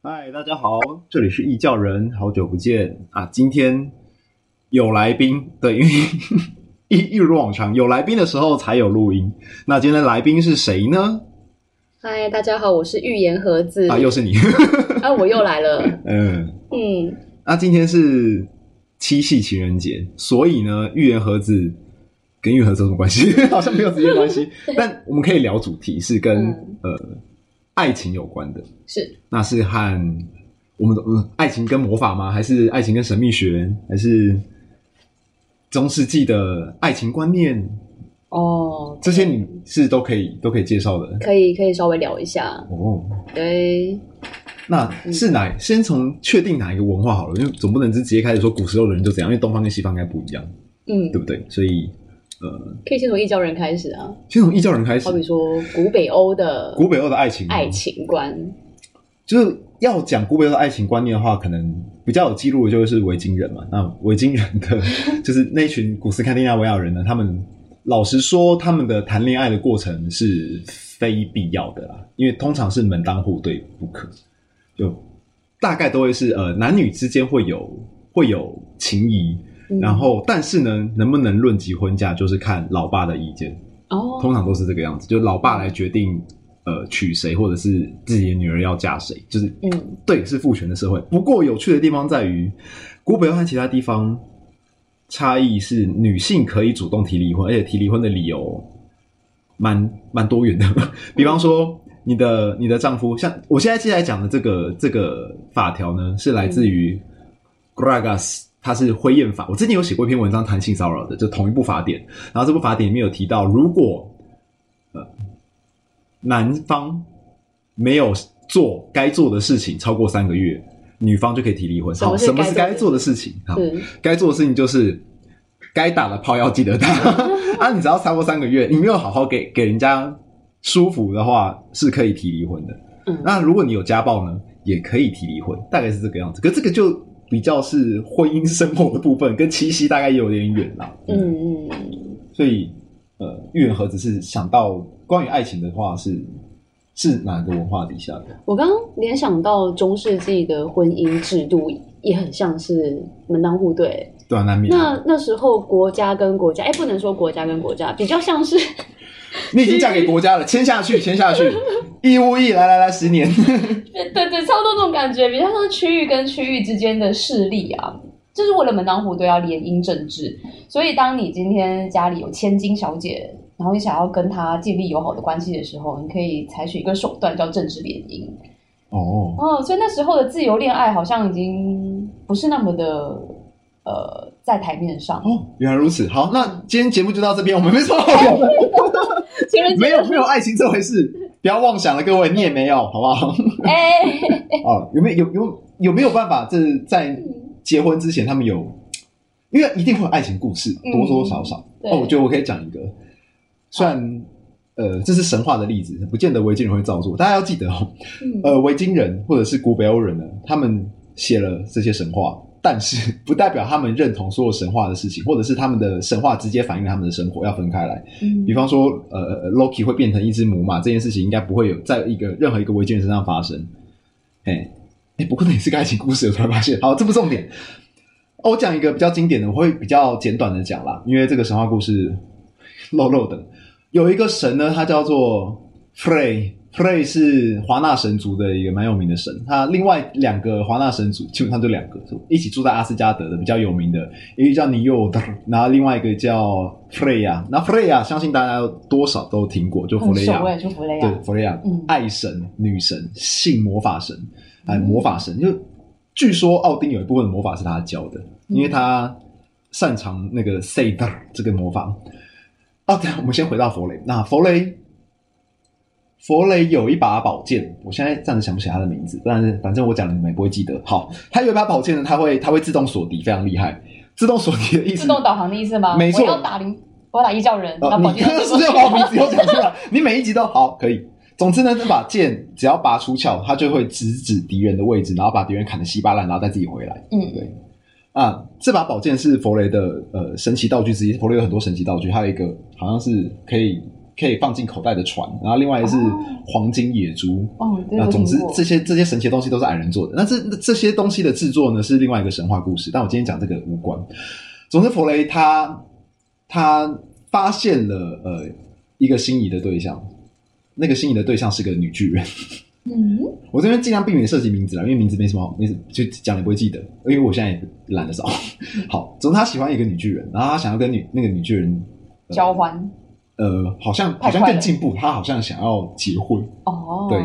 嗨，大家好，这里是异教人，好久不见啊！今天有来宾，对，因为 一一如往常，有来宾的时候才有录音。那今天的来宾是谁呢？嗨，大家好，我是预言盒子啊，又是你 啊，我又来了。嗯嗯，那今天是七夕情人节，所以呢，预言盒子跟预言盒子有什么关系？好像没有直接关系，但我们可以聊主题是跟、嗯、呃。爱情有关的，是，那是和我们的嗯，爱情跟魔法吗？还是爱情跟神秘学？还是中世纪的爱情观念？哦，这些你是都可以都可以介绍的，可以可以稍微聊一下哦。对，那是哪？嗯、先从确定哪一个文化好了，因为总不能直接开始说古时候的人就怎样，因为东方跟西方应该不一样，嗯，对不对？所以。呃，可以先从异教人开始啊，先从异教人开始。好比说古北欧的古北欧的爱情爱情观，就是要讲古北欧的爱情观念的话，可能比较有记录的就是维京人嘛。那维京人的 就是那群古斯堪的纳维亚人呢，他们老实说，他们的谈恋爱的过程是非必要的啦，因为通常是门当户对不可，就大概都会是呃男女之间会有会有情谊。然后，但是呢，能不能论及婚嫁，就是看老爸的意见。哦，通常都是这个样子，就老爸来决定，呃，娶谁，或者是自己的女儿要嫁谁，就是，嗯，对，是父权的社会。不过有趣的地方在于，古北欧和其他地方差异是，女性可以主动提离婚，而且提离婚的理由蛮蛮多元的。比方说，你的你的丈夫，像我现在接下来讲的这个这个法条呢，是来自于 Gragas。它是婚宴法，我之前有写过一篇文章谈性骚扰的，就同一部法典。然后这部法典里面有提到，如果呃男方没有做该做的事情超过三个月，女方就可以提离婚。好，什么是该做的事情？好，该做的事情就是该打的炮要记得打 啊！你只要超过三个月，你没有好好给给人家舒服的话，是可以提离婚的。嗯，那如果你有家暴呢，也可以提离婚，大概是这个样子。可这个就。比较是婚姻生活的部分，跟七夕大概也有点远啦。嗯嗯，所以呃，寓言盒子是想到关于爱情的话是，是是哪个文化底下的？我刚刚联想到中世纪的婚姻制度也很像是门当户对，对啊，难免。那那时候国家跟国家，哎，不能说国家跟国家，比较像是。你已经嫁给国家了，签下去，签下去，义务役，来来来，十年。对对对，差不多这种感觉，比较像是区域跟区域之间的势力啊，就是为了门当户对要联姻政治。所以，当你今天家里有千金小姐，然后你想要跟她建立友好的关系的时候，你可以采取一个手段叫政治联姻。哦哦，所以那时候的自由恋爱好像已经不是那么的呃在台面上。哦，原来如此。好，那今天节目就到这边，我们没什么好聊的。没有没有爱情这回事，不要妄想了，各位，你也没有，好不好？哎、欸，哦，有没有有有有没有办法？这在结婚之前，他们有，因为一定会有爱情故事，多多少少。嗯、哦，我觉得我可以讲一个，虽然呃，这是神话的例子，不见得维京人会照做。大家要记得哦，呃，维京人或者是古北欧人呢，他们写了这些神话。但是 不代表他们认同所有神话的事情，或者是他们的神话直接反映他们的生活，要分开来。嗯，比方说，呃，Loki 会变成一只母马这件事情，应该不会有在一个任何一个维京人身上发生。哎，哎，不过那也是个爱情故事，我突然发现。好，这不重点。我讲一个比较经典的，我会比较简短的讲啦，因为这个神话故事漏漏的。有一个神呢，他叫做 Frey。Frey 是华纳神族的一个蛮有名的神，他另外两个华纳神族基本上就两个，一起住在阿斯加德的比较有名的，一个叫尼奥德，然后另外一个叫 Freya。那 Freya 相信大家多少都听过，就弗雷亚，就弗雷亚，对，弗雷亚，嗯，爱神、女神、性魔法神，哎，魔法神，就据说奥丁有一部分的魔法是他教的，因为他擅长那个 Say 这个魔法。啊，对，我们先回到弗雷，那弗雷。弗雷有一把宝剑，我现在暂时想不起他的名字，但是反正我讲了你们也不会记得。好，他有一把宝剑呢，他会他会自动锁敌，非常厉害。自动锁敌的意思，自动导航的意思吗？没错，我要打零，我要打一叫人。呃、你是不是要把我名字又讲出来？你每一集都好，可以。总之呢，这把剑只要拔出鞘，它就会直指敌人的位置，然后把敌人砍得稀巴烂，然后再自己回来。嗯，对。啊，这把宝剑是佛雷的呃神奇道具之一。佛雷有很多神奇道具，还有一个好像是可以。可以放进口袋的船，然后另外是黄金野猪。哦，那总之这些这些神奇的东西都是矮人做的。那这这些东西的制作呢，是另外一个神话故事，但我今天讲这个无关。总之，弗雷他他发现了呃一个心仪的对象，那个心仪的对象是个女巨人。嗯，我这边尽量避免涉及名字了，因为名字没什么好，没就讲也不会记得，因为我现在也懒得找。好，总之他喜欢一个女巨人，然后他想要跟女那个女巨人、呃、交换。呃，好像好像更进步，他好像想要结婚。哦，对，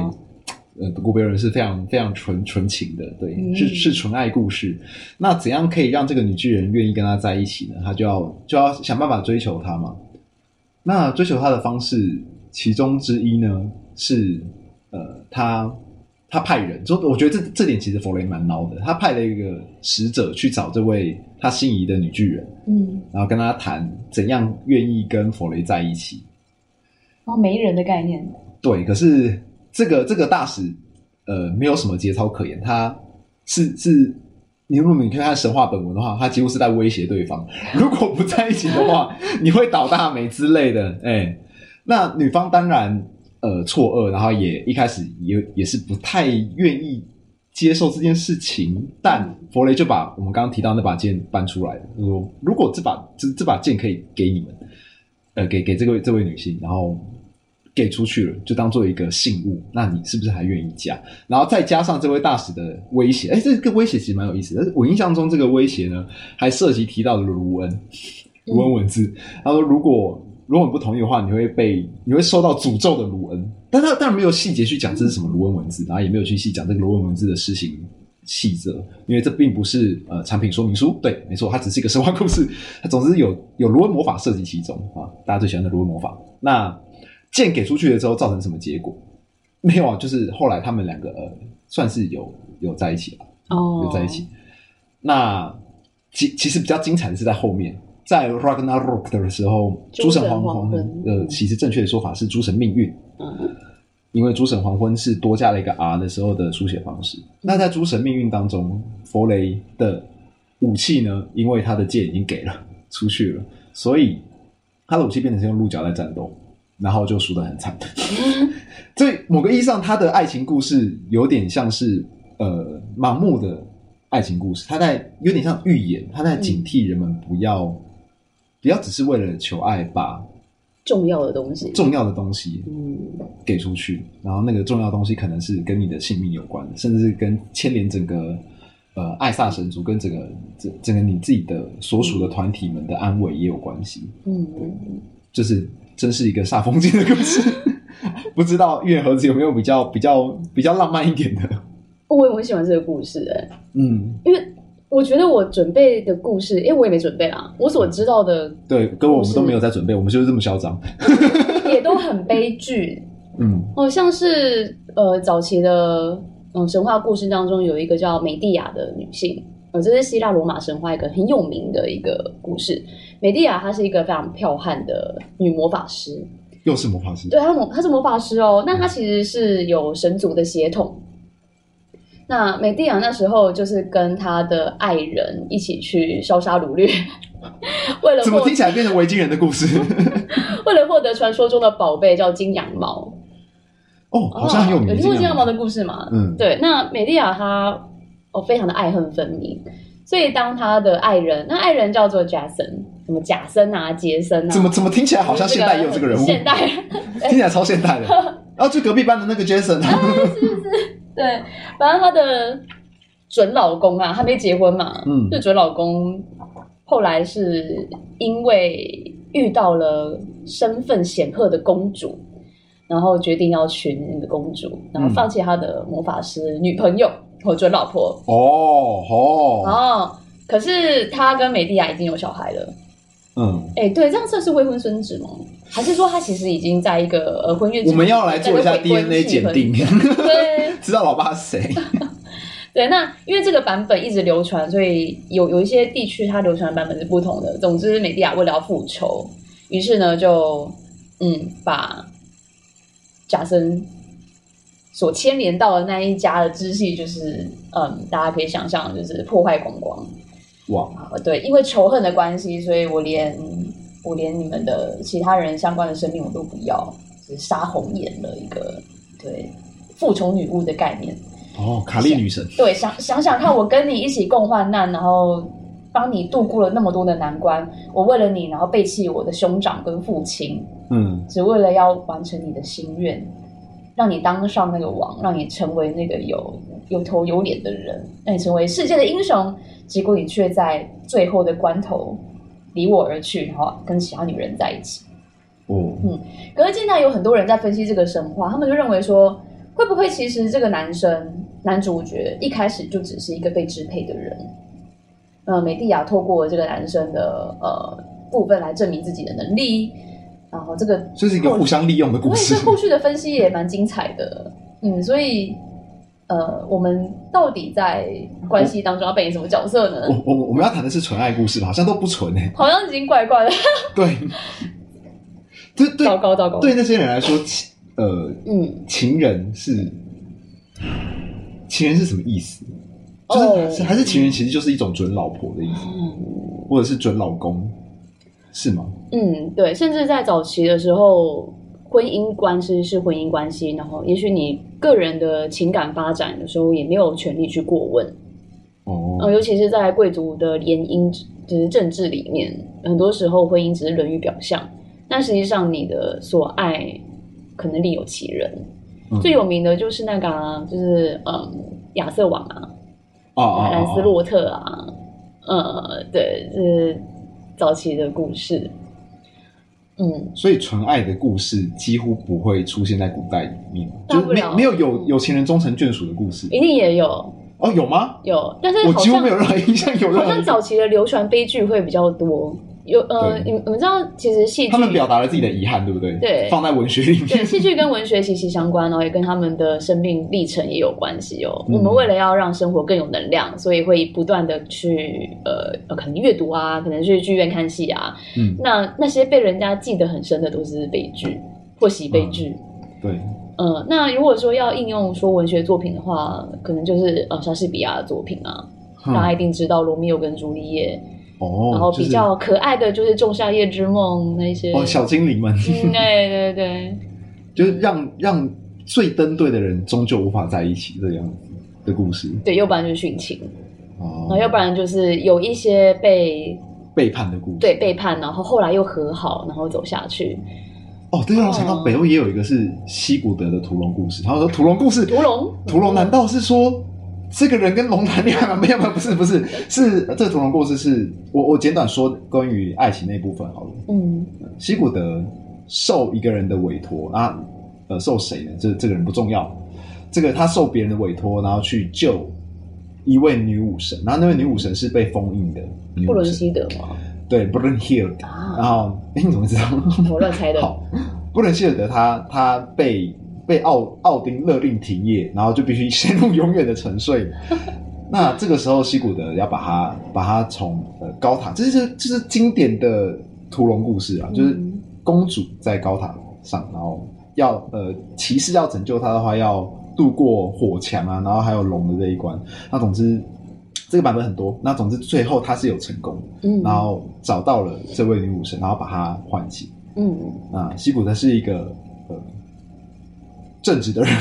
呃，古贝尔人是非常非常纯纯情的，对，嗯、是是纯爱故事。那怎样可以让这个女巨人愿意跟他在一起呢？他就要就要想办法追求她嘛。那追求她的方式，其中之一呢是。呃，他他派人，就我觉得这这点其实弗雷蛮孬的。他派了一个使者去找这位他心仪的女巨人，嗯，然后跟他谈怎样愿意跟弗雷在一起。哦，媒人的概念。对，可是这个这个大使，呃，没有什么节操可言。他是是，你如果你看神话本文的话，他几乎是在威胁对方，如果不在一起的话，你会倒大霉之类的。哎，那女方当然。呃，错愕，然后也一开始也也是不太愿意接受这件事情，但弗雷就把我们刚刚提到那把剑搬出来了，就说如果这把这这把剑可以给你们，呃，给给这位这位女性，然后给出去了，就当做一个信物，那你是不是还愿意嫁？然后再加上这位大使的威胁，哎，这个威胁其实蛮有意思的。我印象中这个威胁呢，还涉及提到了卢恩，卢恩文字，他说如果。如果你不同意的话，你会被你会受到诅咒的卢恩，但他当然没有细节去讲这是什么卢恩文字，然后也没有去细讲这个卢恩文字的施行细则，因为这并不是呃产品说明书。对，没错，它只是一个神话故事。它总之有有卢恩魔法涉及其中啊，大家最喜欢的卢恩魔法。那剑给出去了之后，造成什么结果？没有啊，就是后来他们两个呃算是有有在一起了哦，有在一起。那其其实比较精彩的是在后面。在 Ragnarok 的时候，诸神黄昏，呃，其实正确的说法是诸神命运。嗯，因为诸神黄昏是多加了一个 R 的时候的书写方式。嗯、那在诸神命运当中，弗雷的武器呢？因为他的剑已经给了 出去了，所以他的武器变成是用鹿角在战斗，然后就输得很惨。所以某个意义上，他的爱情故事有点像是呃盲目的爱情故事，他在有点像预言，他在警惕人们不要。嗯不要只是为了求爱，把重要的东西、重要的东西，嗯，给出去。嗯、然后那个重要的东西可能是跟你的性命有关，甚至是跟牵连整个呃艾萨神族跟整个整整个你自己的所属的团体们的安危也有关系。嗯嗯，就是真是一个煞风景的故事。不知道月盒子有没有比较比较比较浪漫一点的？我也很喜欢这个故事、欸，哎，嗯，因为。我觉得我准备的故事，因为我也没准备啊。我所知道的，对，跟我们都没有在准备，我们就是这么嚣张，也都 很悲剧。嗯，好像是呃早期的嗯神话故事当中有一个叫美蒂亚的女性，呃，这是希腊罗马神话一个很有名的一个故事。美蒂亚她是一个非常彪悍的女魔法师，又是魔法师，对，她魔她是魔法师哦。那她其实是有神族的血统。那美蒂亚那时候就是跟他的爱人一起去烧杀掳掠，为了怎么听起来变成维京人的故事？为了获得传说中的宝贝叫金羊毛。哦，好像很有名。有听过金羊毛的故事吗？嗯，对。那美蒂亚她哦非常的爱恨分明，所以当他的爱人，那爱人叫做 Jason，什么贾森啊、杰森啊，怎么怎么听起来好像现代也有这个人物？现代听起来超现代的。然后就隔壁班的那个杰森，啊，是是。对，反正她的准老公啊，还没结婚嘛，嗯，就准老公后来是因为遇到了身份显赫的公主，然后决定要娶那个公主，然后放弃他的魔法师女朋友和准老婆。哦哦，然后，可是他跟美蒂亚已经有小孩了。嗯，哎，对，这样算是未婚生子吗？还是说他其实已经在一个呃婚约？我们要来做一下 DNA 鉴定，对，知道老爸是谁？对，那因为这个版本一直流传，所以有有一些地区它流传的版本是不同的。总之，美蒂亚为了要复仇，于是呢就嗯把贾森所牵连到的那一家的支系，就是嗯大家可以想象，就是破坏光光。哇，对，因为仇恨的关系，所以我连我连你们的其他人相关的生命我都不要，就是杀红眼的一个对复仇女巫的概念。哦，卡利女神。对，想想想看，我跟你一起共患难，然后帮你度过了那么多的难关，我为了你，然后背弃我的兄长跟父亲，嗯，只为了要完成你的心愿，让你当上那个王，让你成为那个有有头有脸的人，让你成为世界的英雄。结果你却在最后的关头离我而去，然后跟其他女人在一起。哦，嗯，可是现在有很多人在分析这个神话，他们就认为说，会不会其实这个男生男主角一开始就只是一个被支配的人？呃，美蒂亚透过这个男生的呃部分来证明自己的能力，然后这个这是一个互相利用的故事。后续的分析也蛮精彩的，嗯，所以。呃，我们到底在关系当中要扮演什么角色呢？我我我们要谈的是纯爱故事吧，好像都不纯哎，好像已经怪怪的。对，对对，糟糕糟糕。对那些人来说，呃，嗯，情人是情人是什么意思？就是、哦、还是情人其实就是一种准老婆的意思，嗯、或者是准老公，是吗？嗯，对，甚至在早期的时候。婚姻关系是婚姻关系，然后也许你个人的情感发展的时候也没有权利去过问。哦、呃，尤其是在贵族的联姻就是政治里面，很多时候婚姻只是流于表象，但实际上你的所爱可能另有其人。嗯、最有名的就是那个、啊，就是嗯，亚瑟王啊，哦哦，兰斯洛特啊，呃，对，就是早期的故事。嗯，所以纯爱的故事几乎不会出现在古代里面，就没没有有有情人终成眷属的故事，一定也有哦？有吗？有，但是我几乎没有任何印象有。好像早期的流传悲剧会比较多。有呃，你你们知道，其实戏剧他们表达了自己的遗憾，对不对？对，放在文学里面。对，戏剧跟文学息息相关，哦也跟他们的生命历程也有关系哦。我们为了要让生活更有能量，所以会不断的去呃，可能阅读啊，可能去剧院看戏啊。嗯，那那些被人家记得很深的都是悲剧或喜悲剧。对，呃，那如果说要应用说文学作品的话，可能就是呃莎士比亚的作品啊，大家一定知道《罗密欧跟朱丽叶》。哦，然后比较可爱的就是《仲夏夜之梦》那些哦，小精灵们，对对对，就是让让最登对的人终究无法在一起这样子的故事。对，要不然就是殉情，哦，然后要不然就是有一些被背叛的故事，对，背叛，然后后来又和好，然后走下去。哦，对，让我想到北欧也有一个是西古德的屠龙故事。他说屠龙故事，屠龙，屠龙难道是说？这个人跟龙谈恋爱吗？没有没有，不是不是，是这个屠龙故事是我我简短说关于爱情那部分好了。嗯，西古德受一个人的委托啊，呃，受谁呢？这这个人不重要，这个他受别人的委托，然后去救一位女武神，然后那位女武神是被封印的女武神。布伦希德吗？对，布伦希尔德。啊、然后 你怎么知道？我乱猜的。好，布伦希尔德他他被。被奥奥丁勒令停业，然后就必须陷入永远的沉睡。那这个时候，西古德要把他把他从呃高塔，这是这是经典的屠龙故事啊，嗯、就是公主在高塔上，然后要呃骑士要拯救她的话，要渡过火墙啊，然后还有龙的这一关。那总之这个版本很多，那总之最后他是有成功，嗯，然后找到了这位女武神，然后把她唤醒，嗯，啊，西古德是一个呃。正直的人，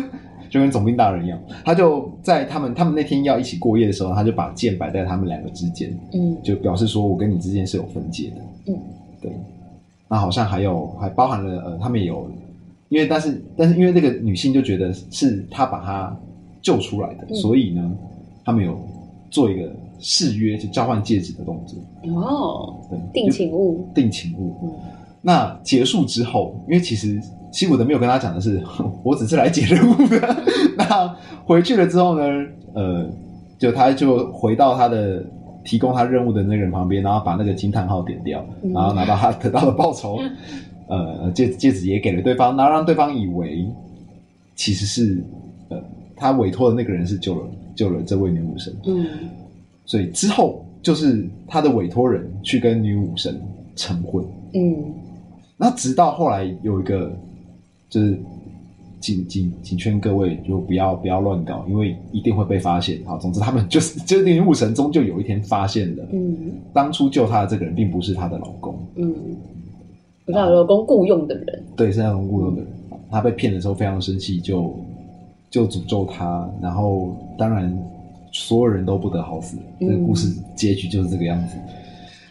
就跟总兵大人一样，他就在他们他们那天要一起过夜的时候，他就把剑摆在他们两个之间，嗯，就表示说我跟你之间是有分界的，嗯，对。那好像还有还包含了呃，他们也有，因为但是但是因为那个女性就觉得是他把他救出来的，嗯、所以呢，他们有做一个誓约，就交换戒指的动作。哦，对，定情物，定情物。嗯，那结束之后，因为其实。西古德没有跟他讲的是，我只是来解任务的。那回去了之后呢？呃，就他就回到他的提供他任务的那个人旁边，然后把那个惊叹号点掉，然后拿到他得到的报酬。呃，戒戒指也给了对方，然后让对方以为其实是呃他委托的那个人是救了救了这位女武神。嗯，所以之后就是他的委托人去跟女武神成婚。嗯，那直到后来有一个。就是请请请劝各位就不要不要乱搞，因为一定会被发现。好，总之他们就是 就是那雾神终究有一天发现了，嗯，当初救他的这个人并不是她的老公，嗯，不是她老公雇佣的人，对，是那种雇佣的人。她被骗的时候非常生气，就就诅咒他，然后当然所有人都不得好死。这个故事结局就是这个样子。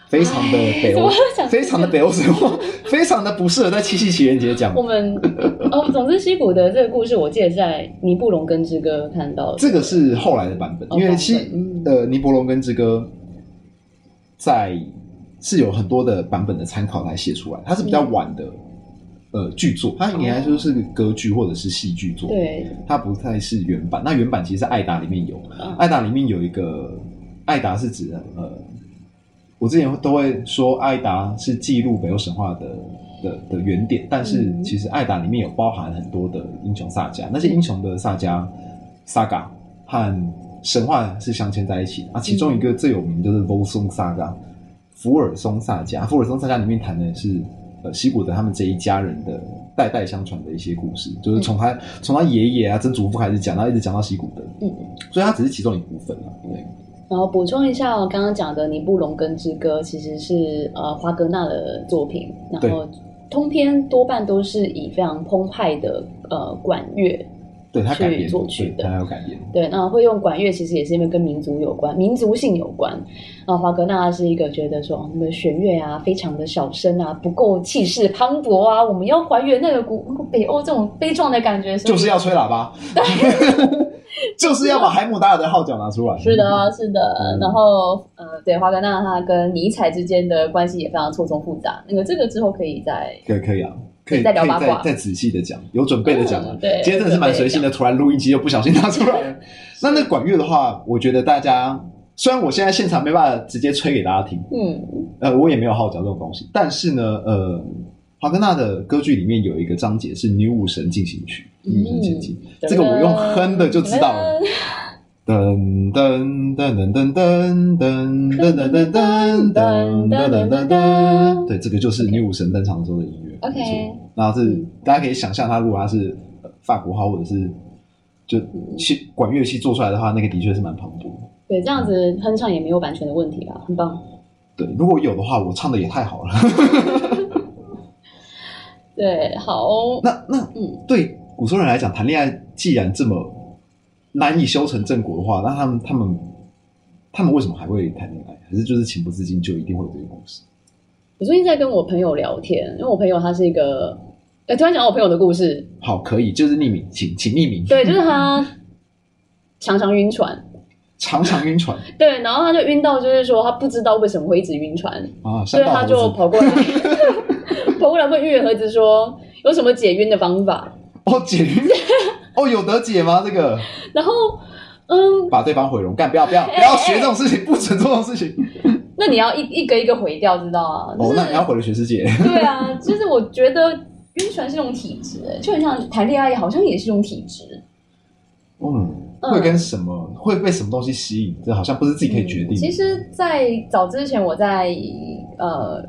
非常的北欧，非常的北欧神话，非常的不适合在七夕情人节讲。我们哦，总之西谷的这个故事，我记得在《尼布龙根之歌》看到的。这个是后来的版本，因为西呃《尼伯龙根之歌》在是有很多的版本的参考来写出来，它是比较晚的呃剧作，它应该说是个歌剧或者是戏剧作，对，它不太是原版。那原版其实是艾达里面有，艾达里面有一个艾达是指呃。我之前都会说，艾达是记录北欧神话的的的原点，但是其实艾达里面有包含很多的英雄萨迦，那些英雄的萨迦 saga 和神话是镶嵌在一起的。啊。其中一个最有名就是 Volsung Saga 福尔松萨迦，福尔松萨迦里面谈的是呃西古德他们这一家人的代代相传的一些故事，就是从他从他爷爷啊曾祖父开始讲，然后一直讲到西古德，嗯，所以他只是其中一部分啊，对。然后补充一下，我刚刚讲的《尼布龙根之歌》其实是呃华格纳的作品，然后通篇多半都是以非常澎湃的呃管乐对他去作曲的，他有改编。对，那会用管乐其实也是因为跟民族有关，民族性有关。啊，华格纳是一个觉得说，那个弦乐啊非常的小声啊，不够气势磅礴啊，我们要还原那个古北欧这种悲壮的感觉，就是要吹喇叭。对 就是要把海姆达尔的号角拿出来。是的，是的。嗯、然后，呃，对，华格纳他跟尼采之间的关系也非常错综复杂。那个，这个之后可以再，可以可以啊，可以再聊八卦，再仔细的讲，有准备的讲、嗯。对，今天真的是蛮随性的，突然录音机又不小心拿出来了。那那管乐的话，我觉得大家虽然我现在现场没办法直接吹给大家听，嗯，呃，我也没有号角这种东西，但是呢，呃。华格纳的歌剧里面有一个章节是《女武神进行曲》，女武神前进，这个我用哼的就知道了。噔噔噔噔噔噔噔噔噔噔噔噔噔噔噔，对，这个就是女武神登场的时候的音乐。OK，然后是大家可以想象，它如果它是法国号或者是就器管乐器做出来的话，那个的确是蛮磅礴。对，这样子哼唱也没有版权的问题吧？很棒。对，如果有的话，我唱的也太好了。对，好。那那嗯，对古时候人来讲，谈恋爱既然这么难以修成正果的话，那他们他们他们为什么还会谈恋爱？还是就是情不自禁就一定会有这个故事？我最近在跟我朋友聊天，因为我朋友他是一个，哎，突然讲到我朋友的故事。好，可以，就是匿名，请请匿名。对，就是他 常常晕船，常常晕船。对，然后他就晕到，就是说他不知道为什么会一直晕船啊，所以他就跑过来。跑过来问月和子说：“有什么解晕的方法？”哦，解晕 哦，有得解吗？这个？然后，嗯，把对方毁容，干不要不要不要学这种事情，欸、不准做这种事情。那你要一一个一个毁掉，知道啊？哦，那你要毁了全世界。对啊，就是我觉得晕船是一种体质，就很像谈恋爱，好像也是一种体质。嗯，会跟什么、嗯、会被什么东西吸引？这好像不是自己可以决定、嗯。其实，在早之前，我在呃。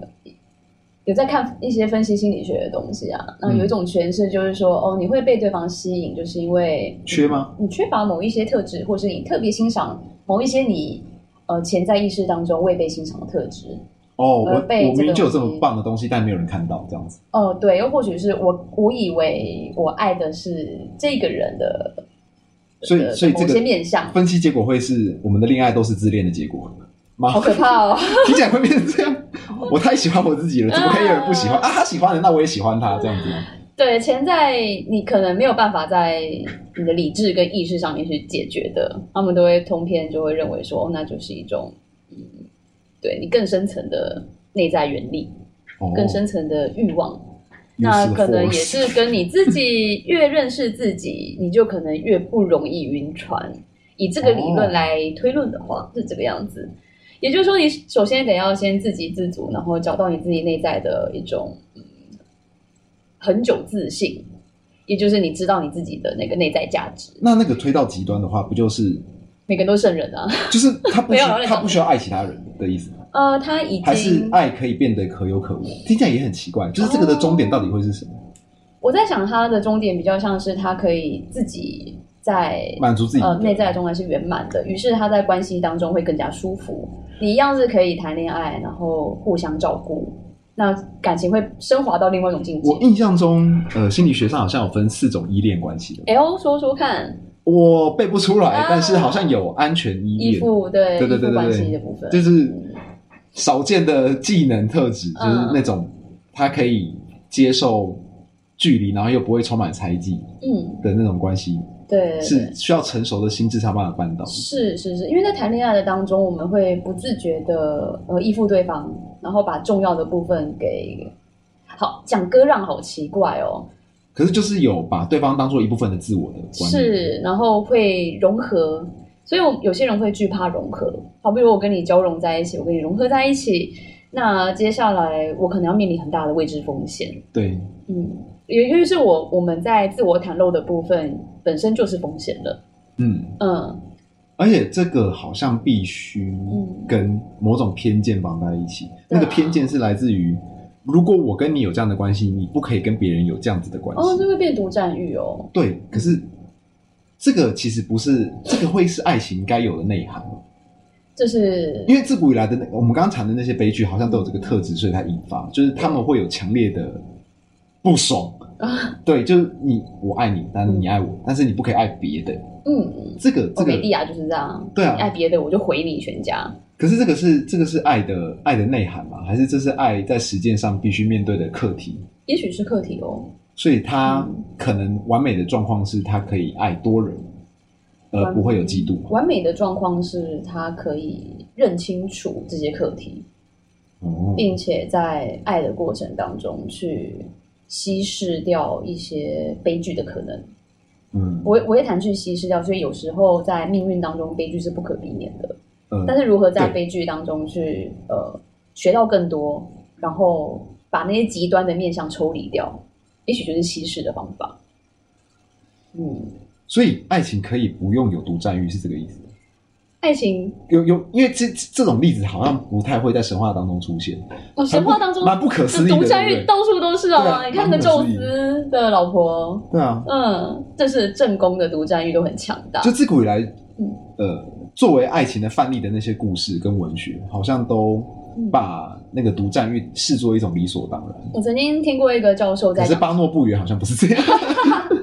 有在看一些分析心理学的东西啊，那有一种诠释就是说，嗯、哦，你会被对方吸引，就是因为缺吗？你缺乏某一些特质，或是你特别欣赏某一些你呃潜在意识当中未被欣赏的特质。哦，我被我明明就有这么棒的东西，但没有人看到这样子。哦，对，又或许是我我以为我爱的是这个人的，所以所以这个面向分析结果会是我们的恋爱都是自恋的结果。好可怕哦！听起来会变成这样。我太喜欢我自己了，怎么可以有人不喜欢啊？他喜欢的，那我也喜欢他，这样子。对，潜在你可能没有办法在你的理智跟意识上面去解决的，他们都会通篇就会认为说，那就是一种，嗯，对你更深层的内在原力，哦、更深层的欲望。那可能也是跟你自己越认识自己，你就可能越不容易晕船。以这个理论来推论的话，哦、是这个样子。也就是说，你首先得要先自给自足，然后找到你自己内在的一种嗯，恒久自信，也就是你知道你自己的那个内在价值。那那个推到极端的话，不就是每个人都是圣人啊？就是他不需要他不需要爱其他人的意思吗？呃，他已经还是爱可以变得可有可无，听起来也很奇怪。就是这个的终点到底会是什么？我在想，他的终点比较像是他可以自己在满足自己呃内在的状态是圆满的，于是他在关系当中会更加舒服。你一样是可以谈恋爱，然后互相照顾，那感情会升华到另外一种境界。我印象中，呃，心理学上好像有分四种依恋关系的。哎呦，说说看，我背不出来，啊、但是好像有安全依恋，依附对对对对对关系的部分，就是少见的技能特质，嗯、就是那种他可以接受距离，然后又不会充满猜忌，嗯的那种关系。嗯对，是需要成熟的心智才办法办到。是是是，因为在谈恋爱的当中，我们会不自觉的呃依附对方，然后把重要的部分给好讲割让，好奇怪哦。可是就是有把对方当做一部分的自我的观念，是，然后会融合，所以我有些人会惧怕融合。好，比如我跟你交融在一起，我跟你融合在一起，那接下来我可能要面临很大的未知风险。对，嗯。也就是我我们在自我袒露的部分本身就是风险的，嗯。嗯，而且这个好像必须跟某种偏见绑在一起，嗯、那个偏见是来自于，如果我跟你有这样的关系，你不可以跟别人有这样子的关系，哦，这会变独占欲哦。对，可是这个其实不是，这个会是爱情该有的内涵，就是因为自古以来的那我们刚刚谈的那些悲剧，好像都有这个特质，所以它引发，就是他们会有强烈的不爽。啊，对，就是你，我爱你，但是你爱我，嗯、但是你不可以爱别的。嗯，这个这个，美蒂亚就是这样。对啊，你爱别的，我就毁你全家。可是这个是这个是爱的爱的内涵吗？还是这是爱在实践上必须面对的课题？也许是课题哦。所以他可能完美的状况是他可以爱多人，而不会有嫉妒。完美的状况是他可以认清楚这些课题，哦、并且在爱的过程当中去。稀释掉一些悲剧的可能，嗯，我我也谈去稀释掉，所以有时候在命运当中，悲剧是不可避免的，嗯，但是如何在悲剧当中去呃学到更多，然后把那些极端的面向抽离掉，也许就是稀释的方法，嗯，所以爱情可以不用有独占欲，是这个意思。爱情有有，因为这这种例子好像不太会在神话当中出现。哦，神话当中蛮不可思议的，独占欲到处都是哦。啊、你看那个宙斯的老婆，对啊，嗯，这是正宫的独占欲都很强大。就自古以来，嗯、呃，作为爱情的范例的那些故事跟文学，好像都把那个独占欲视作一种理所当然。我曾经听过一个教授在，可是巴诺不语好像不是这样。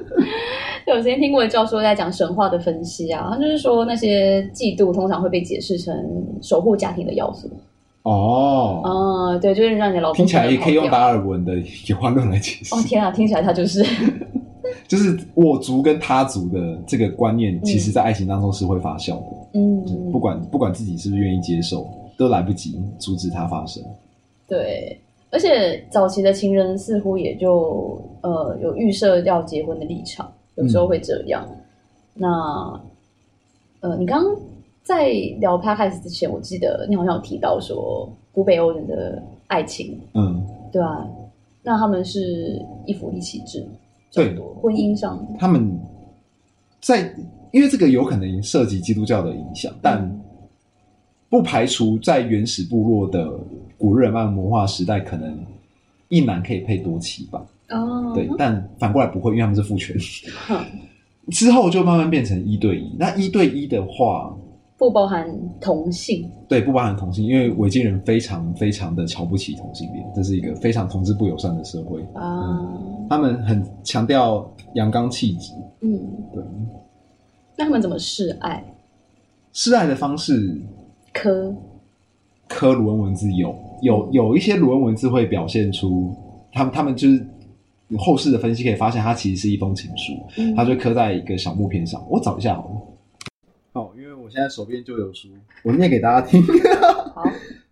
有时间听过教授在讲神话的分析啊，他就是说那些嫉妒通常会被解释成守护家庭的要素。哦，嗯，对，就是让你的老公听起来也可以用达尔文的演化论来解释。哦天啊，听起来他就是 就是我族跟他族的这个观念，其实在爱情当中是会发酵的。嗯，不管不管自己是不是愿意接受，都来不及阻止它发生。对，而且早期的情人似乎也就呃有预设要结婚的立场。有时候会这样。嗯、那，呃，你刚刚在聊 podcast 之前，我记得你好像有提到说古北欧人的爱情，嗯，对啊。那他们是一夫一妻制，对，婚姻上，他们在因为这个有可能涉及基督教的影响，但不排除在原始部落的古日耳曼文化时代，可能一男可以配多妻吧。哦，对，但反过来不会，因为他们是父权。嗯、之后就慢慢变成一对一。那一对一的话，不包含同性。对，不包含同性，因为维京人非常非常的瞧不起同性恋，这是一个非常同志不友善的社会啊、嗯。他们很强调阳刚气质。嗯，对。那他们怎么示爱？示爱的方式，科科卢恩文字有有有一些卢恩文字会表现出他们他们就是。后世的分析可以发现，它其实是一封情书，嗯、它就刻在一个小木片上。我找一下好了。好，因为我现在手边就有书，我念给大家听。好，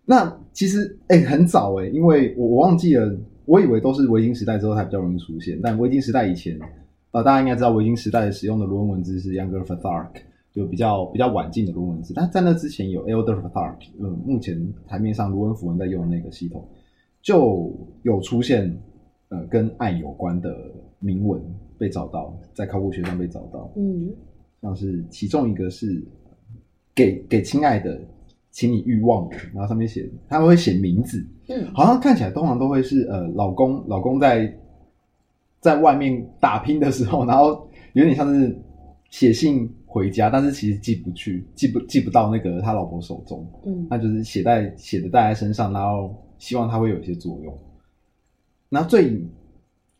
那其实哎、欸，很早哎、欸，因为我我忘记了，我以为都是维京时代之后才比较容易出现，但维京时代以前，呃，大家应该知道维京时代使用的卢恩文字是 Younger Futhark，就比较比较晚近的卢恩文字。但在那之前有 Elder Futhark，嗯，目前台面上卢恩符文在用的那个系统就有出现。呃，跟爱有关的铭文被找到，在考古学上被找到。嗯，像是其中一个是给给亲爱的，请你欲望，然后上面写他们会写名字。嗯，好像看起来通常都会是呃老公老公在在外面打拼的时候，然后有点像是写信回家，但是其实寄不去，寄不寄不到那个他老婆手中。嗯，那就是写在写的带在身上，然后希望他会有一些作用。那最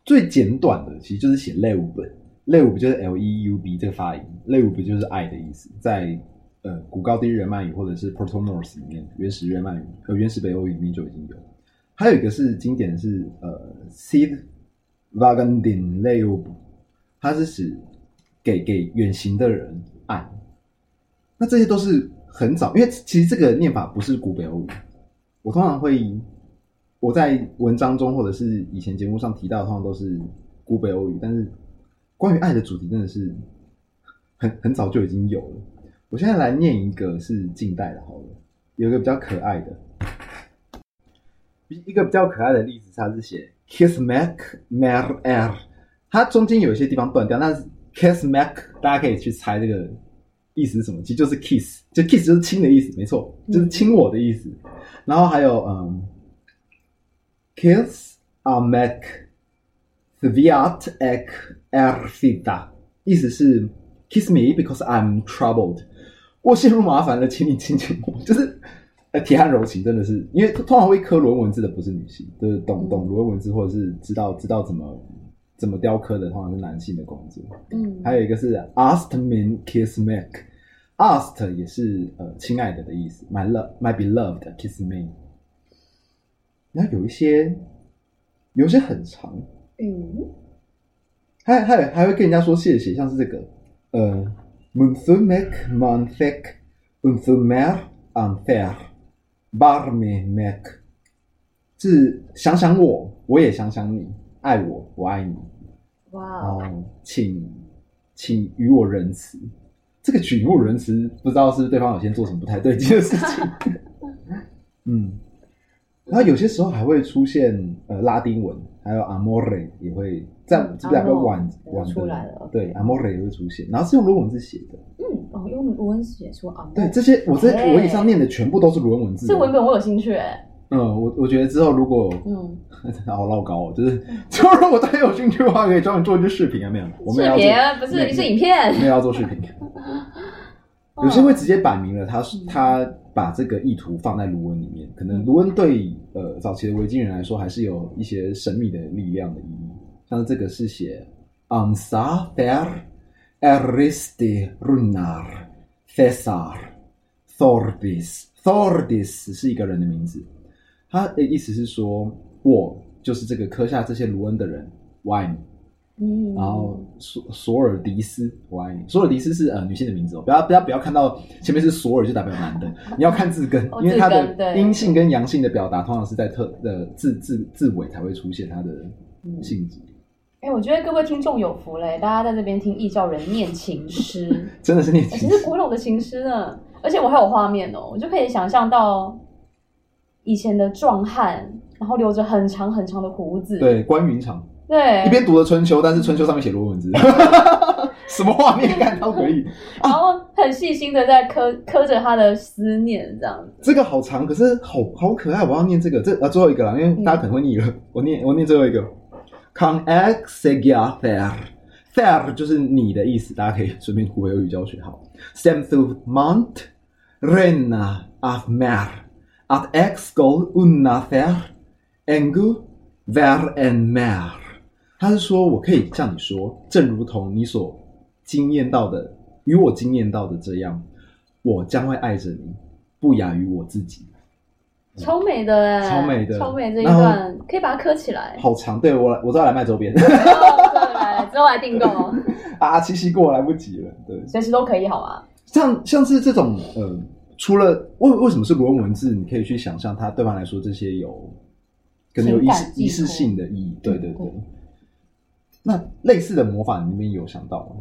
最简短的，其实就是写 love，love 就是 L E U B 这个发音，love 就是爱的意思，在呃古高地日耳曼语或者是 Proto Norse 里面，原始日耳曼语和原始北欧语里面就已经有。还有一个是经典的是呃 sevagandin leub，它是指给给远行的人爱。那这些都是很早，因为其实这个念法不是古北欧语，我通常会。我在文章中或者是以前节目上提到的，通常都是古北欧语，但是关于爱的主题真的是很很早就已经有了。我现在来念一个是近代的，好了，有一个比较可爱的，一个比较可爱的例子，它是写 kiss mac mer air，它中间有一些地方断掉，但是 kiss mac 大家可以去猜这个意思是什么，其实就是 kiss，就 kiss 就是亲的意思，没错，就是亲我的意思。然后还有嗯。Kiss a Mac Sviat ek erfida，意思是 Kiss me because I'm troubled。我陷入麻烦了，请你亲亲我。就是呃，铁汉柔情真的是，因为通常会刻罗文字的不是女性，就是懂懂罗文字或者是知道知道怎么怎么雕刻的，通常是男性的工作。嗯，还有一个是 Ast min kiss Mac，Ast 也是呃亲爱的的意思，My love, my beloved, kiss me。那有一些，有一些很长，嗯，还还还会跟人家说谢谢，像是这个，呃 Manthek Unthumer Anther Barme Mek，是想想我，我也想想你，爱我，我爱你，哇哦，请请与我仁慈，这个请与我仁慈，不知道是对方有先做什么不太对劲的事情，嗯。然后有些时候还会出现呃拉丁文，还有 amore 也会在这两个晚晚出来了，对 amore 也会出现，然后是用卢文字写的，嗯哦，用卢文字写出 amore，对这些我这我以上念的全部都是卢文字，这文本我有兴趣哎，嗯，我我觉得之后如果嗯好老高，就是之后如果大家有兴趣的话，可以专门做一支视频啊，没有，我们要视频不是是影片，没有要做视频，有些会直接摆明了他是他。把这个意图放在卢恩里面，可能卢恩对呃早期的维京人来说还是有一些神秘的力量的意义。像这个是写 Ansa fer Eristi Runar Thessar thordis，Thordis 是一个人的名字，他的意思是说，我就是这个刻下这些卢恩的人，我爱你。嗯，然后索索尔迪斯，我爱你。索尔迪斯是呃女性的名字哦，不要不要不要看到前面是索尔就代表男的，你要看字根，因为它的阴性跟阳性的表达通常是在特的字字字尾才会出现它的性质。哎、嗯，我觉得各位听众有福嘞，大家在这边听异教人念情诗，真的是念情诗，其实古老的情诗呢，而且我还有画面哦，我就可以想象到以前的壮汉，然后留着很长很长的胡子，对，关云长。对，一边读着春秋，但是春秋上面写罗文字，什么画面感都可以。然后很细心的在刻刻着他的思念，这样子。这个好长，可是好好可爱。我要念这个，这啊最后一个了，因为大家可能会腻了。嗯、我念我念最后一个。Con exegia fair fair 就是你的意思，大家可以顺便古北欧语教学好。Semthu mont rena af mer at exgol unna fair engu ver en mer。他是说，我可以向你说，正如同你所经验到的，与我经验到的这样，我将会爱着你，不亚于我自己。超美的哎，超美的，超美这一段，可以把它刻起来。好长，对我来，我知道来卖周边。来，之后来订购。啊，七夕过来不及了，对，随时都可以，好吗？像像是这种，呃，除了为为什么是罗文文字，你可以去想象，它对方来说这些有可能有仪式仪式性的意义，对对对。那类似的魔法，你们有想到吗？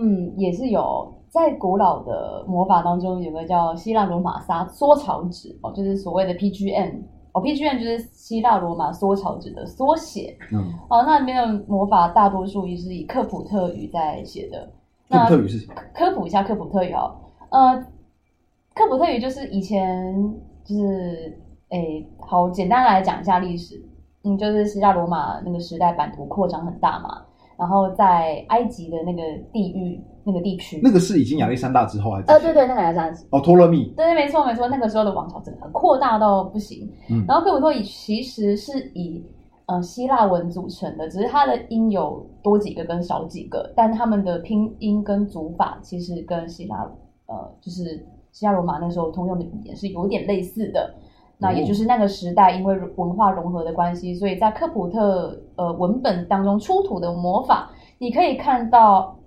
嗯，也是有。在古老的魔法当中，有个叫希腊罗马沙缩草纸哦，就是所谓的 PGM 哦，PGM 就是希腊罗马缩草纸的缩写。嗯，哦，那里面的魔法大多数也是以科普特语在写的。科普特语是什么？科普一下科普特语哦，呃，科普特语就是以前就是诶，好简单来讲一下历史。嗯，就是希腊罗马那个时代版图扩张很大嘛，然后在埃及的那个地域那个地区，那个是已经亚历山大之后还是？呃，对对，那个亚历山大哦，托勒密，对对，没错没错，那个时候的王朝真的很扩大到不行。嗯，然后科普特其实是以呃希腊文组成的，只是它的音有多几个跟少几个，但他们的拼音跟组法其实跟希腊呃就是希腊罗马那时候通用的语言是有点类似的。那也就是那个时代，因为文化融合的关系，所以在科普特呃文本当中出土的魔法，你可以看到，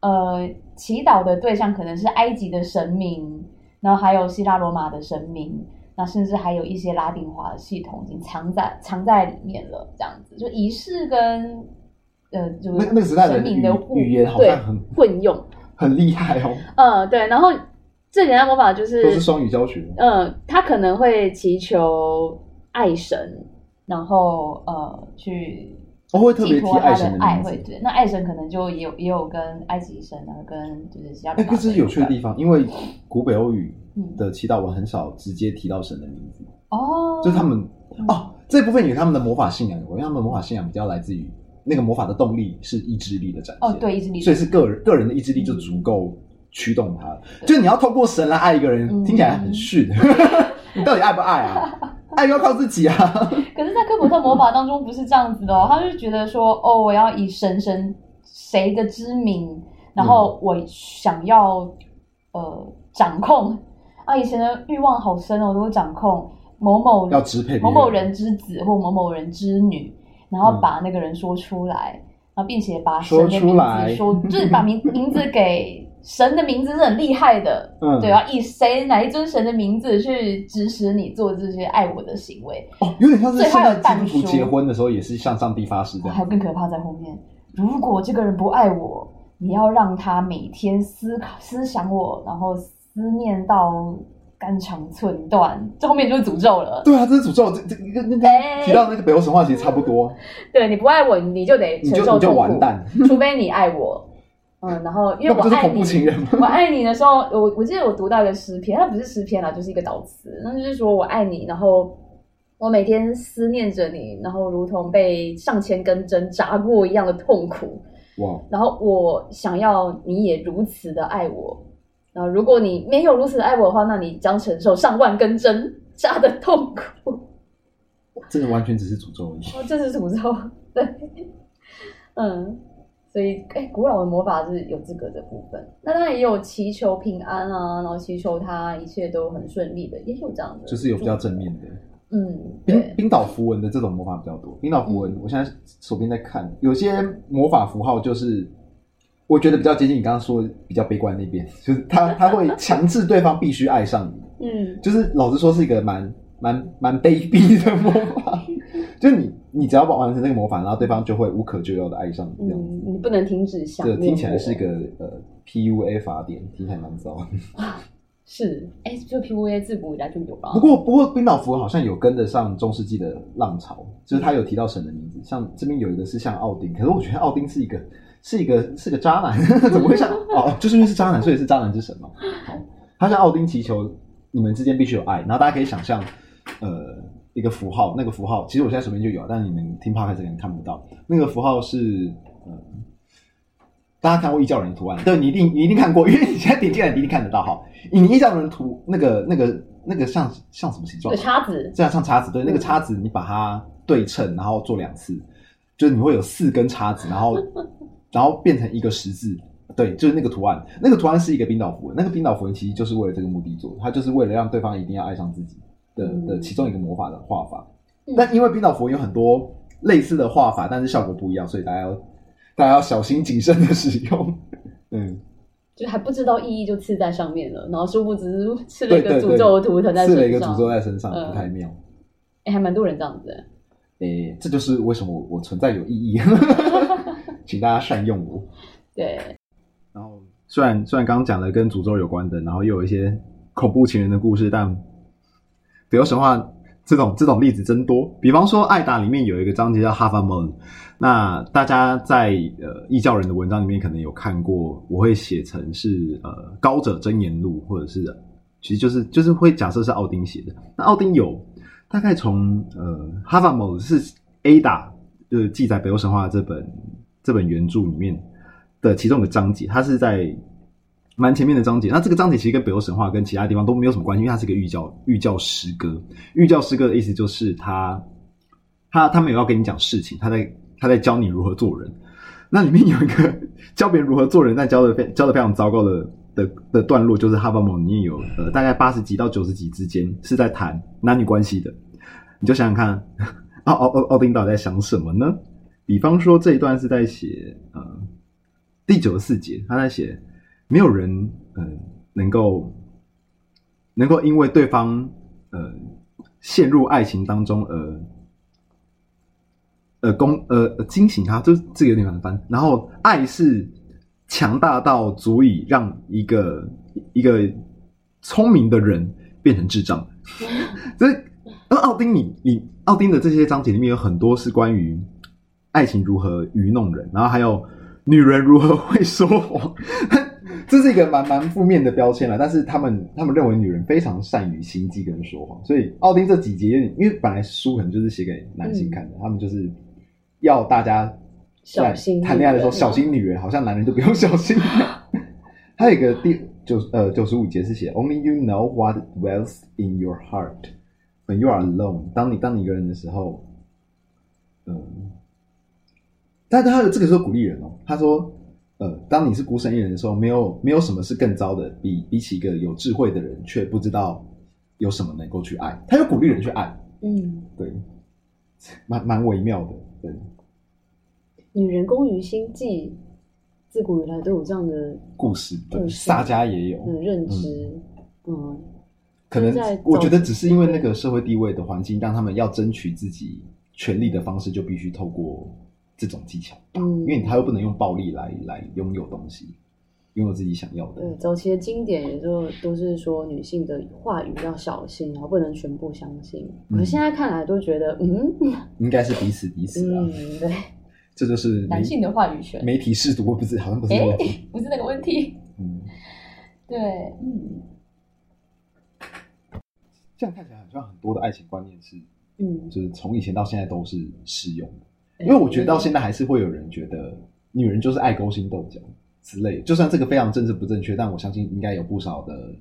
呃，祈祷的对象可能是埃及的神明，然后还有希腊罗马的神明，那甚至还有一些拉丁化的系统已经藏在藏在里面了。这样子，就仪式跟呃，就是那个时代的语语言好像很混用，很厉害哦。嗯，对，然后。最简单魔法就是都是双语教学。嗯，他可能会祈求爱神，然后呃去哦会特别提爱神的爱，会对。那爱神可能就也有也有跟埃及神啊，跟就是其他。哎，这是有趣的地方，因为古北欧语的祈祷文很少直接提到神的名字哦，就是他们哦这部分与他们的魔法信仰有关，因为他们的魔法信仰比较来自于那个魔法的动力是意志力的展现哦，对意志力，所以是个人个人的意志力就足够。驱动他，就你要透过神来爱一个人，嗯、听起来很逊。你到底爱不爱啊？爱要靠自己啊。可是，在科普特魔法当中不是这样子的哦，他就觉得说，哦，我要以神神谁的之名，然后我想要、嗯、呃掌控啊，以前的欲望好深哦，都会掌控某某要支配某某人之子或某某人之女，然后把那个人说出来，嗯、然后并且把神的名字说，说就是把名名字给。神的名字是很厉害的，嗯，对啊，以谁哪一尊神的名字去指使你做这些爱我的行为？哦，有点像是现在基督徒结婚的时候也是向上帝发誓这样。还有更可怕在后面，如果这个人不爱我，你要让他每天思考、思想我，然后思念到肝肠寸断，这后面就是诅咒了。对啊，这是诅咒，这这跟跟提到那个北欧神话其实差不多。对，你不爱我，你就得承受就完蛋，除非你爱我。嗯，然后因为我爱你，我爱你的时候，我我记得我读到一个诗篇，它不是诗篇啦，就是一个导词，那就是说我爱你，然后我每天思念着你，然后如同被上千根针扎过一样的痛苦。哇！然后我想要你也如此的爱我，然后如果你没有如此的爱我的话，那你将承受上万根针扎的痛苦。这个完全只是诅咒而已。哦，这是诅咒，对，嗯。所以，哎，古老的魔法是有这个的部分。那当然也有祈求平安啊，然后祈求他一切都很顺利的，也有这样的。就是有比较正面的。嗯，冰冰岛符文的这种魔法比较多。冰岛符文，嗯、我现在手边在看，有些魔法符号就是我觉得比较接近你刚刚说的比较悲观那边，就是他他会强制对方必须爱上你。嗯，就是老实说是一个蛮蛮蛮卑鄙的魔法。就你，你只要完成那个魔法，然后对方就会无可救药的爱上你这样子。嗯，你不能停止想。这听起来是一个呃 PUA 法典，听起来蛮糟。是，哎、欸，就 PUA 自古以来就有了。不过，不过冰岛符好像有跟得上中世纪的浪潮，就是他有提到神的名字，像这边有一个是像奥丁，可是我觉得奥丁是一个是一个是个渣男，怎么会像？哦，就是因为是渣男，所以是渣男之神嘛。好，他向奥丁祈求你们之间必须有爱，然后大家可以想象，呃。一个符号，那个符号其实我现在手边就有，但是你们听 Podcast 可能看不到。那个符号是，嗯，大家看过异教人的图案？对，你一定你一定看过，因为你现在点进来你一定看得到哈。你异教人图那个那个那个像像什么形状？叉子，这样像叉子。对，那个叉子你把它对称，然后做两次，就是你会有四根叉子，然后 然后变成一个十字。对，就是那个图案。那个图案是一个冰岛符文，那个冰岛符文其实就是为了这个目的做，它就是为了让对方一定要爱上自己。的的其中一个魔法的画法，嗯、但因为冰岛佛有很多类似的画法，但是效果不一样，所以大家要大家要小心谨慎的使用。嗯，就还不知道意义就刺在上面了，然后殊不知刺了一个诅咒的图腾在身上，刺了一个诅咒在身上，不太妙。哎、还蛮多人这样子。哎、欸，这就是为什么我存在有意义，请大家善用我。对。然后虽然虽然刚刚讲了跟诅咒有关的，然后又有一些恐怖情人的故事，但。北欧神话这种这种例子真多，比方说《艾达》里面有一个章节叫 Havamal，那大家在呃异教人的文章里面可能有看过，我会写成是呃高者真言录，或者是其实就是就是会假设是奥丁写的。那奥丁有大概从呃哈法某是 Ada 就是记载北欧神话这本这本原著里面的其中一个章节，它是在蛮前面的章节。那这个章节其实跟北欧神话跟其他地方都没有什么关系，因为它是一个寓教寓教诗歌。寓教诗歌的意思就是他他他没有要跟你讲事情，他在他在教你如何做人。那里面有一个 教别人如何做人，但教的非教的非常糟糕的的的段落，就是哈巴蒙里面有呃大概八十集到九十集之间是在谈男女关系的。你就想想看，奥奥奥奥丁岛在想什么呢？比方说这一段是在写呃第九十四节，他在写没有人嗯、呃、能够能够因为对方呃陷入爱情当中而。呃，攻呃惊醒他，就这个有点难翻。然后，爱是强大到足以让一个一个聪明的人变成智障。所以，而奥丁你，你你奥丁的这些章节里面有很多是关于爱情如何愚弄人，然后还有女人如何会说谎。这是一个蛮蛮负面的标签了。但是他们他们认为女人非常善于心机跟说谎，所以奥丁这几节，因为本来书可能就是写给男性看的，嗯、他们就是。要大家小心谈恋爱的时候小心女人，好像男人就不用小心。还有一个第九呃九十五节是写 Only you know what dwells in your heart when you are alone。当你当你一个人的时候，嗯，但他的这个时候鼓励人哦，他说，呃，当你是孤身一人的时候，没有没有什么是更糟的，比比起一个有智慧的人却不知道有什么能够去爱。他又鼓励人去爱，嗯，对，蛮蛮微妙的，对。女人工于心计，自古以来都有这样的故事。对，萨迦也有嗯认知。嗯，嗯可能我觉得只是因为那个社会地位的环境，让他们要争取自己权利的方式，就必须透过这种技巧。嗯，因为他又不能用暴力来来拥有东西，拥有自己想要的。对，早期的经典也就都是说女性的话语要小心，然后不能全部相信。可是现在看来都觉得，嗯，应该是彼此彼此啊。嗯，对。这就是男性的话语权，媒体试读不是，好像不是问题，欸，不是那个问题。嗯，对，嗯，这样看起来好像很多的爱情观念是，嗯，就是从以前到现在都是适用的。因为我觉得到现在还是会有人觉得女人就是爱勾心斗角之类的，就算这个非常政治不正确，但我相信应该有不少的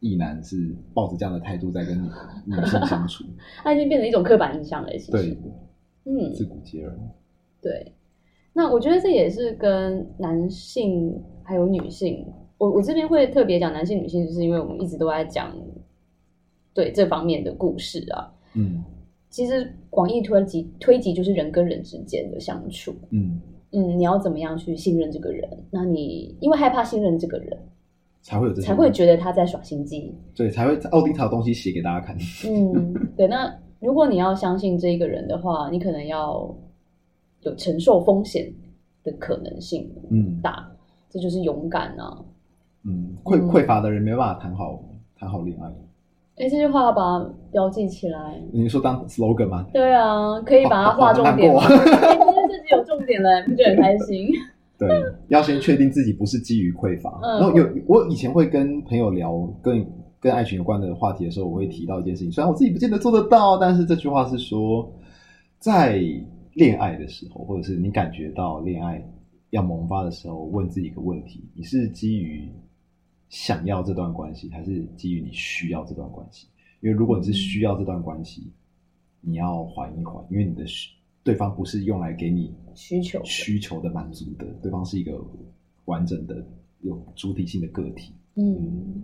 异男是抱着这样的态度在跟女性相处。它已经变成一种刻板印象了，其实，对，嗯，自古皆然。对，那我觉得这也是跟男性还有女性，我我这边会特别讲男性女性，就是因为我们一直都在讲对这方面的故事啊。嗯，其实广义推及推及就是人跟人之间的相处。嗯嗯，你要怎么样去信任这个人？那你因为害怕信任这个人，才会有这才会觉得他在耍心机，对，才会奥丁才有东西写给大家看。嗯，对。那如果你要相信这一个人的话，你可能要。有承受风险的可能性，嗯，大，这就是勇敢啊。嗯，匮匮乏的人没办法谈好谈好恋爱。哎，这句话要把它标记起来。你说当 slogan 吗？对啊，可以把它画重点。今天自己有重点了，不觉得很开心？对，要先确定自己不是基于匮乏。然后有我以前会跟朋友聊跟跟爱情有关的话题的时候，我会提到一件事情，虽然我自己不见得做得到，但是这句话是说在。恋爱的时候，或者是你感觉到恋爱要萌发的时候，问自己一个问题：你是基于想要这段关系，还是基于你需要这段关系？因为如果你是需要这段关系，你要缓一缓，因为你的需对方不是用来给你需求需求的满足的，对方是一个完整的有主体性的个体。嗯，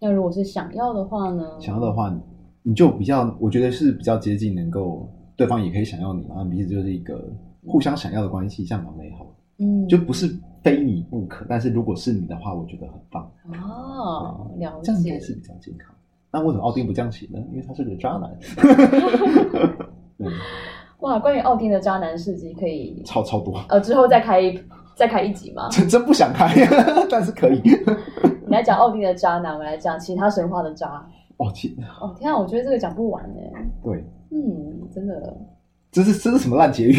那如果是想要的话呢？想要的话，你就比较，我觉得是比较接近能够。对方也可以想要你嘛，彼此就是一个互相想要的关系，这样蛮美好的。嗯，就不是非你不可，但是如果是你的话，我觉得很棒。哦，了解，这样应该是比较健康。那为什么奥丁不这样写呢？因为他是个渣男。嗯、哇，关于奥丁的渣男事迹可以超超多。呃，之后再开一再开一集吗？真真不想开，但是可以。你来讲奥丁的渣男，我来讲其他神话的渣。哦天！哦天啊，我觉得这个讲不完哎。对。嗯，真的，这是这是什么烂结语？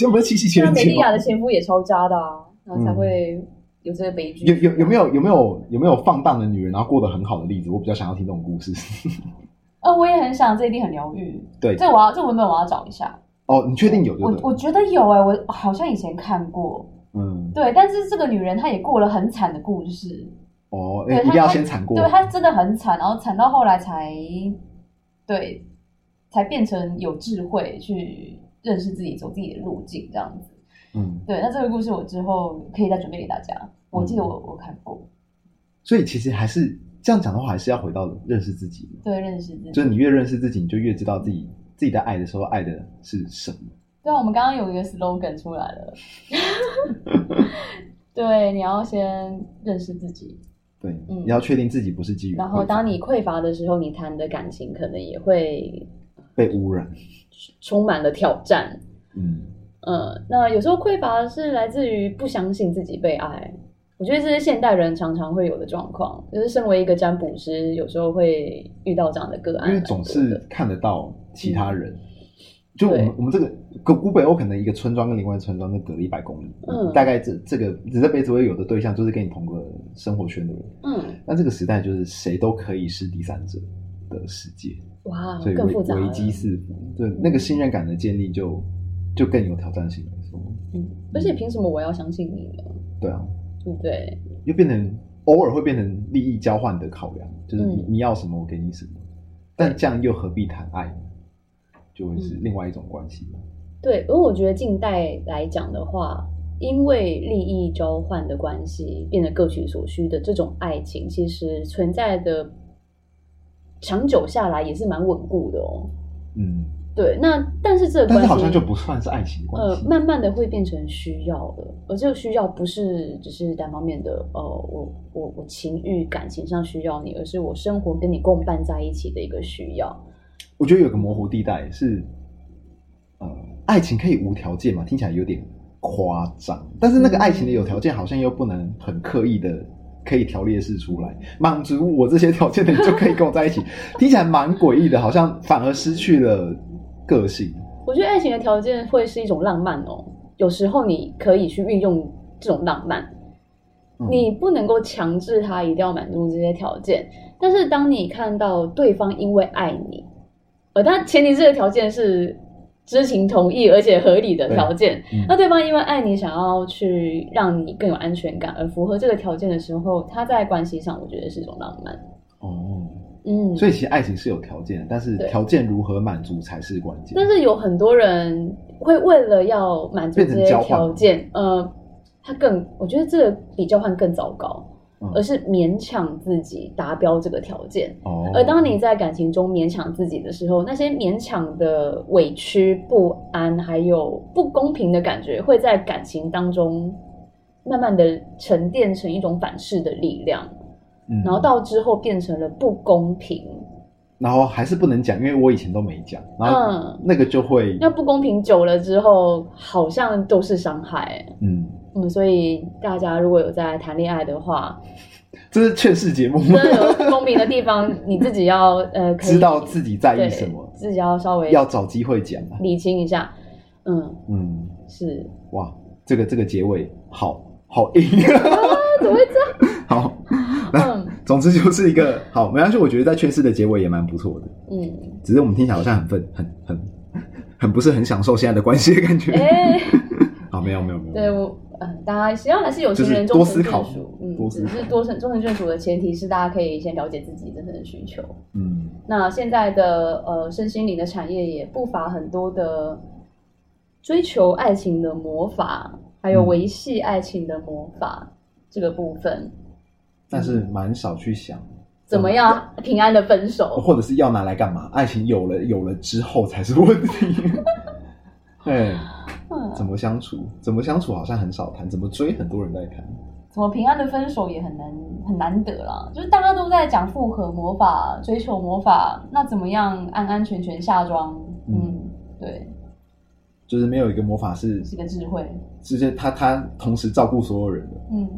结果不是七夕情人节？那梅丽亚的前夫也超渣的啊，然后才会有这个悲剧。有有有没有有没有有没有放荡的女人，然后过得很好的例子？我比较想要听这种故事。呃，我也很想，这一定很疗愈。对，这我要这文本我要找一下。哦，你确定有？我我觉得有哎、欸，我好像以前看过。嗯，对，但是这个女人她也过了很惨的故事。哦，一定要先惨过。对，她真的很惨，然后惨到后来才，对，才变成有智慧去认识自己，走自己的路径，这样子。嗯，对，那这个故事我之后可以再准备给大家。我记得我、嗯、我看过。所以其实还是这样讲的话，还是要回到认识自己。对，认识自己。就是你越认识自己，你就越知道自己自己在爱的时候爱的是什么。对啊，我们刚刚有一个 slogan 出来了。对，你要先认识自己。对，嗯，你要确定自己不是基于。然后，当你匮乏的时候，你谈的感情可能也会被污染，充满了挑战。嗯。嗯，那有时候匮乏是来自于不相信自己被爱。我觉得这是现代人常常会有的状况，就是身为一个占卜师，有时候会遇到这样的个案，因为总是看得到其他人。嗯就我们我们这个古北欧可能一个村庄跟另外一村庄就隔了一百公里，嗯，大概这这个你这辈子会有的对象就是跟你同个生活圈的人，嗯，但这个时代就是谁都可以是第三者的世界，哇，所以危更复杂，危机四伏，对，那个信任感的建立就就更有挑战性来说，嗯，而且凭什么我要相信你呢？对啊，对不对？又变成偶尔会变成利益交换的考量，就是你、嗯、你要什么我给你什么，但这样又何必谈爱？就会是另外一种关系、嗯、对，而我觉得近代来讲的话，因为利益交换的关系，变得各取所需的这种爱情，其实存在的长久下来也是蛮稳固的哦。嗯，对。那但是这个关系，但是好像就不算是爱情关系，呃，慢慢的会变成需要的，而这个需要不是只是单方面的，呃，我我我情欲感情上需要你，而是我生活跟你共伴在一起的一个需要。我觉得有个模糊地带是，呃，爱情可以无条件嘛？听起来有点夸张。但是那个爱情的有条件，好像又不能很刻意的可以条列式出来，满足我这些条件的人就可以跟我在一起。听起来蛮诡异的，好像反而失去了个性。我觉得爱情的条件会是一种浪漫哦，有时候你可以去运用这种浪漫，嗯、你不能够强制他一定要满足这些条件。但是当你看到对方因为爱你，呃，但前提这个条件是知情同意而且合理的条件。对嗯、那对方因为爱你，想要去让你更有安全感，而符合这个条件的时候，他在关系上，我觉得是一种浪漫。哦，嗯，所以其实爱情是有条件的，但是条件如何满足才是关键。但是有很多人会为了要满足这些条件，呃，他更，我觉得这个比交换更糟糕。而是勉强自己达标这个条件，哦、而当你在感情中勉强自己的时候，那些勉强的委屈、不安，还有不公平的感觉，会在感情当中慢慢的沉淀成一种反噬的力量，嗯、然后到之后变成了不公平，然后还是不能讲，因为我以前都没讲，然后那个就会，那、嗯、不公平久了之后，好像都是伤害，嗯。嗯，所以大家如果有在谈恋爱的话，这是劝世节目。真的有公平的地方，你自己要呃，知道自己在意什么，自己要稍微要找机会讲，理清一下。嗯嗯，是哇，这个这个结尾好好硬 啊，怎么会这样？好，嗯，总之就是一个好，没关系。我觉得在劝世的结尾也蛮不错的。嗯，只是我们听起来好像很分很很很不是很享受现在的关系的感觉。哎，好，没有没有没有，对我。嗯，大家实际上还是有情人终成眷属。嗯，只是多成终成眷属的前提是大家可以先了解自己真正的需求。嗯，那现在的呃身心灵的产业也不乏很多的追求爱情的魔法，还有维系爱情的魔法、嗯、这个部分，但是蛮少去想怎么样平安的分手，或者是要拿来干嘛？爱情有了有了之后才是问题。对。怎么相处？怎么相处好像很少谈，怎么追很多人在谈。怎么平安的分手也很难很难得啦。就是大家都在讲复合魔法、追求魔法，那怎么样安安全全下庄？嗯，嗯，对，就是没有一个魔法是是个智慧，直接他他同时照顾所有人的。嗯，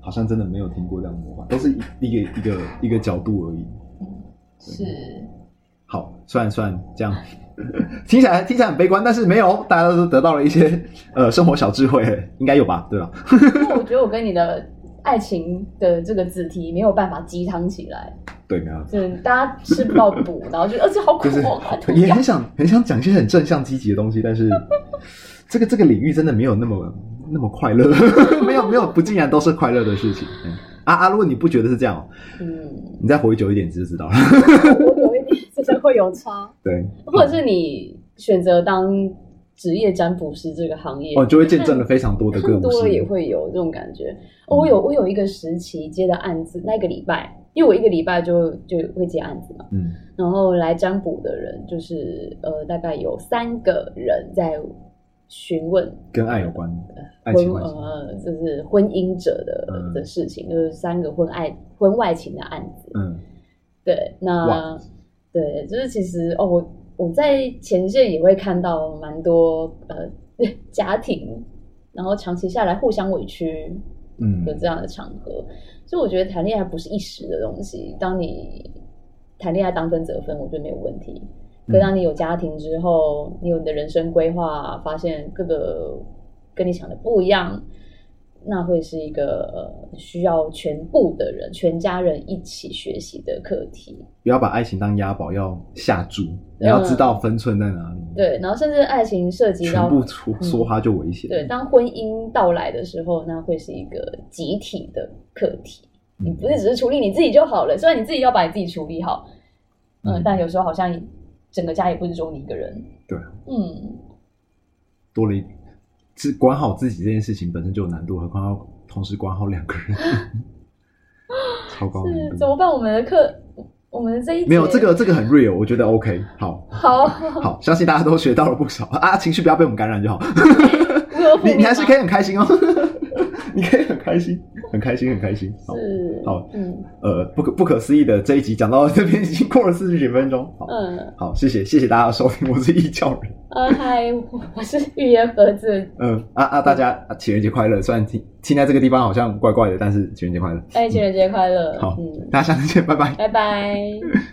好像真的没有听过这样的魔法，都是一一个一个一个角度而已。嗯，是。好，算算这样。听起来听起来很悲观，但是没有，大家都得到了一些呃生活小智慧，应该有吧？对吧？我觉得我跟你的爱情的这个子题没有办法鸡汤起来。对，没有。就是大家吃不到补，然后觉得而且好苦，也很想很想讲一些很正向积极的东西，但是 这个这个领域真的没有那么那么快乐，没有没有不尽然都是快乐的事情。啊啊！如果你不觉得是这样，嗯，你再活久一点你就知道了。活久一点，真的会有差。对，或者是你选择当职业占卜师这个行业，哦，就会见证了非常多的个 多了也会有这种感觉。哦，我有我有一个时期接的案子，那个礼拜，因为我一个礼拜就就会接案子嘛，嗯，然后来占卜的人就是呃，大概有三个人在。询问跟爱有关的爱情呃，就是婚姻者的、嗯、的事情，就是三个婚爱婚外情的案子。嗯，对，那对，就是其实哦，我我在前线也会看到蛮多呃 家庭，然后长期下来互相委屈，嗯，的这样的场合，嗯、所以我觉得谈恋爱不是一时的东西。当你谈恋爱当分则分，我觉得没有问题。可当你有家庭之后，你有你的人生规划，发现各个跟你想的不一样，那会是一个呃需要全部的人、全家人一起学习的课题。不要把爱情当押宝，要下注，你要知道分寸在哪里。嗯、对，然后甚至爱情涉及到全部说说它就危险、嗯。对，当婚姻到来的时候，那会是一个集体的课题。你不是只是处理你自己就好了，虽然你自己要把你自己处理好，嗯，嗯但有时候好像。整个家也不是只有你一个人，对，嗯，多了一，是管好自己这件事情本身就有难度，何况要同时管好两个人，超高难度。怎么办？我们的课，我们的这一没有这个，这个很 real，我觉得 OK，好，好，好，相信大家都学到了不少啊，情绪不要被我们感染就好，你你还是可以很开心哦。你可以很开心，很开心，很开心。是，好，嗯，呃，不可不可思议的这一集讲到这边已经过了四十几分钟。好，嗯，好，谢谢，谢谢大家的收听，我是异教人。呃，嗨，我是预言盒子。嗯，啊啊，大家情人节快乐！虽然听听在这个地方好像怪怪的，但是情人节快乐。哎，情人节快乐。好，大家下次见，拜拜，拜拜。